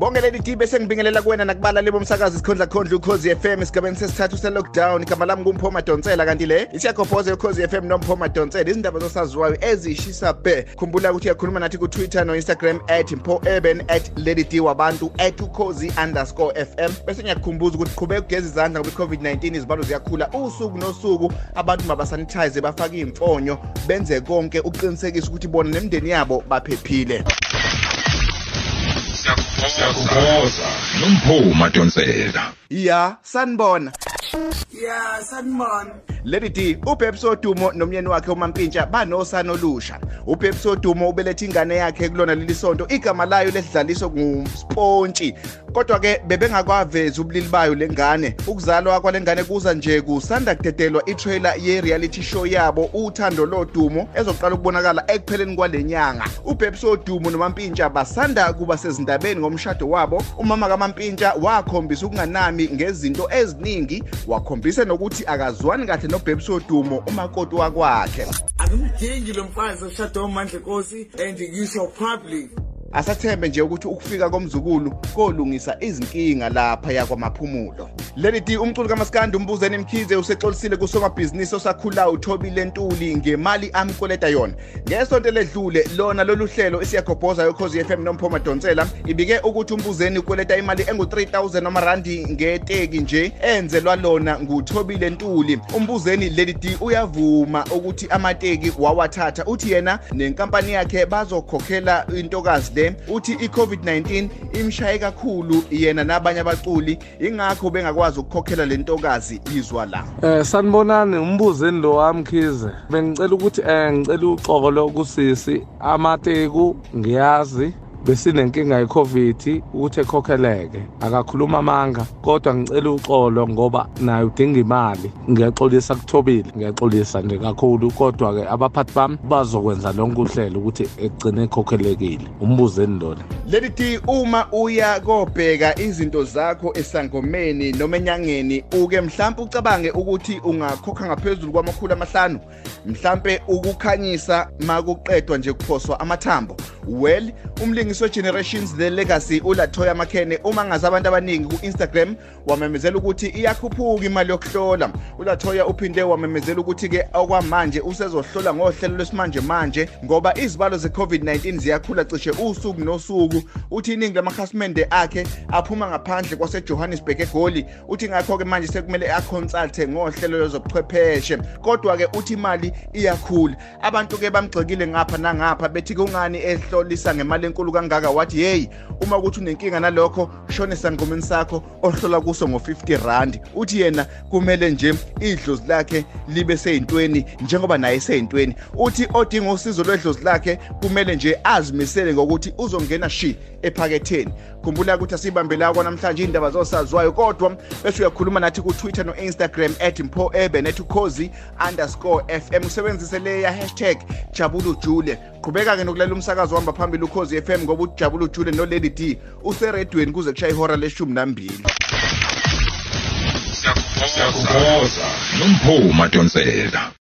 ngibonge leli D bese ngibingelela kuwena nakubala lebo msakazi sikhondla khondla ukhozi FM esigabeni sesithathu se-lockdown. Igama lami kumpho madonsela kanti le isiyakhophoza ukhozi FM nompho madonsela. Izindaba zosaziwayo ezishisa be khumbula ukuthi uyakhuluma nathi ku-twitter no-instagram at mpho eben at lady d wabantu at ukhozi underscore fm bese ngiyakukhumbuza ukuthi qhubeka ugeza izandla ngoba i-covid-19 izibalo ziyakhula usuku nosuku. Abantu mabasanitize bafake iy'mfonyo benze konke ukuqinisekisa ukuthi bona nemindeni yabo baphephile. Siyakuboza nompho madonsela ya sanibona. Ya sanibona lady d ubhebs odumo nomyeni wakhe umampintsha banosana olusha. ubhebs odumo ubelethe ingane yakhe kulona leli sonto igama layo lesidlaliso nguspontshi kodwa-ke bebengakwavezi ubulili bayo le ngane. Ukuzalwa kwale ngane kuza nje kusanda kudedelwa itrailer ye-reality show yabo uthando lodumo ezoqala ukubonakala ekupheleni kwale nyanga. ubhebs odumo nomampintsha basanda kuba sezindabeni ngomshado wabo. Umama kamampintsha wakhombisa ukunganami ngezinto eziningi wakhombisa nokuthi akazwani kahle nobhebs odumo umakoti wakwakhe. Angimdingi lo mfazi oshada womandla nkosi and ngisho public. Asathembe nje ukuthi ukufika komzukulu kolungisa izinkinga lapha yakwamaphumulo. Leli di umculo kamaskandi umbuzeni mkhize usexolisile kusomabhizinisi osakhulayo uthobile ntuli ngemali amkweleta yona. Ngesonto ledlule lona lolu hlelo esiyakhobhoza yokhozi FM nompho madonsela ibike ukuthi umbuzeni ukweleta imali engu-3000 amarandi ngeteki nje enzelwa lona nguthobile ntuli umbuzeni leli di uyavuma ukuthi amateki wawathatha uthi yena nenkampani yakhe bazokhokhela intokazi le uthi i-covid-19 imshaye kakhulu yena nabanye abaculi ingakho bengakwazi ukukhokhela le ntokazi izwa la. Eh sanibonani umbuzeni lo wami khize. Bengicela ukuthi eh ngicela uxolo kusisi. Amateku ngiyazi. Besinenkinga ye-covid ukuthi ekhokheleke. Akakhuluma amanga kodwa ngicela uxolo ngoba naye udinga imali. Ngiyaxolisa kuthobile ngiyaxolisa nje kakhulu kodwa-ke abaphathi bami bazokwenza lonke uhlelo ukuthi egcine ekhokhelekile. Umbuzeni lona. Leli ti uma uya kobheka izinto zakho esangomeni noma enyangeni uke mhlawumbe ucabange ukuthi ungakhokha ngaphezulu kwamakhulu amahlanu. Mhlawumbe ukukhanyisa makuqedwa nje kuphoswa amathambo. Well umlingisi we-generations the legacy ulathoya makhene uma ngazi abantu abaningi ku-instagram wamemezela ukuthi iyakhuphuka imali yokuhlola. Ulathoya uphinde wamemezela ukuthi-ke okwamanje usezohlola ngohlelo lwesimanje manje ngoba izibalo ze-covid-19 ziyakhula cishe usuku nosuku. Uthi iningi lamakhasimende akhe aphuma ngaphandle kwasejohannesburg egoli. Uthi ngakho-ke manje sekumele aconsulte ngohlelo lwezobuchwepheshe kodwa-ke uthi imali iyakhula. Abantu-ke bamgxekile ngapha nangapha bethi kungani ehlolisa ngemali enkulu kangaka wathi yeyi uma ukuthi unenkinga nalokho shone sangomeni sakho ohlola kuso ngo-50 rand. Uthi yena kumele nje idlozi lakhe libe seyintweni njengoba naye eseyintweni uthi odinga usizo lwedlozi lakhe kumele nje azimisele ngokuthi uzongena shi ephaketheni. Khumbula ukuthi asibambela kwanamhlanje iy'ndaba zosaziwayo kodwa bese uyakhuluma nathi ku-twitter no-instagram at mpho eben at ukhozi underscore fm usebenzise leya hashtag jabulu jule qhubeka-ke nokulalela umsakazo wahamba phambili ukhozi FM ngoba ujabula ujule nolady d useredweni kuze kushaya ihora leshumi nambili. Siyakuboza nompho madonsela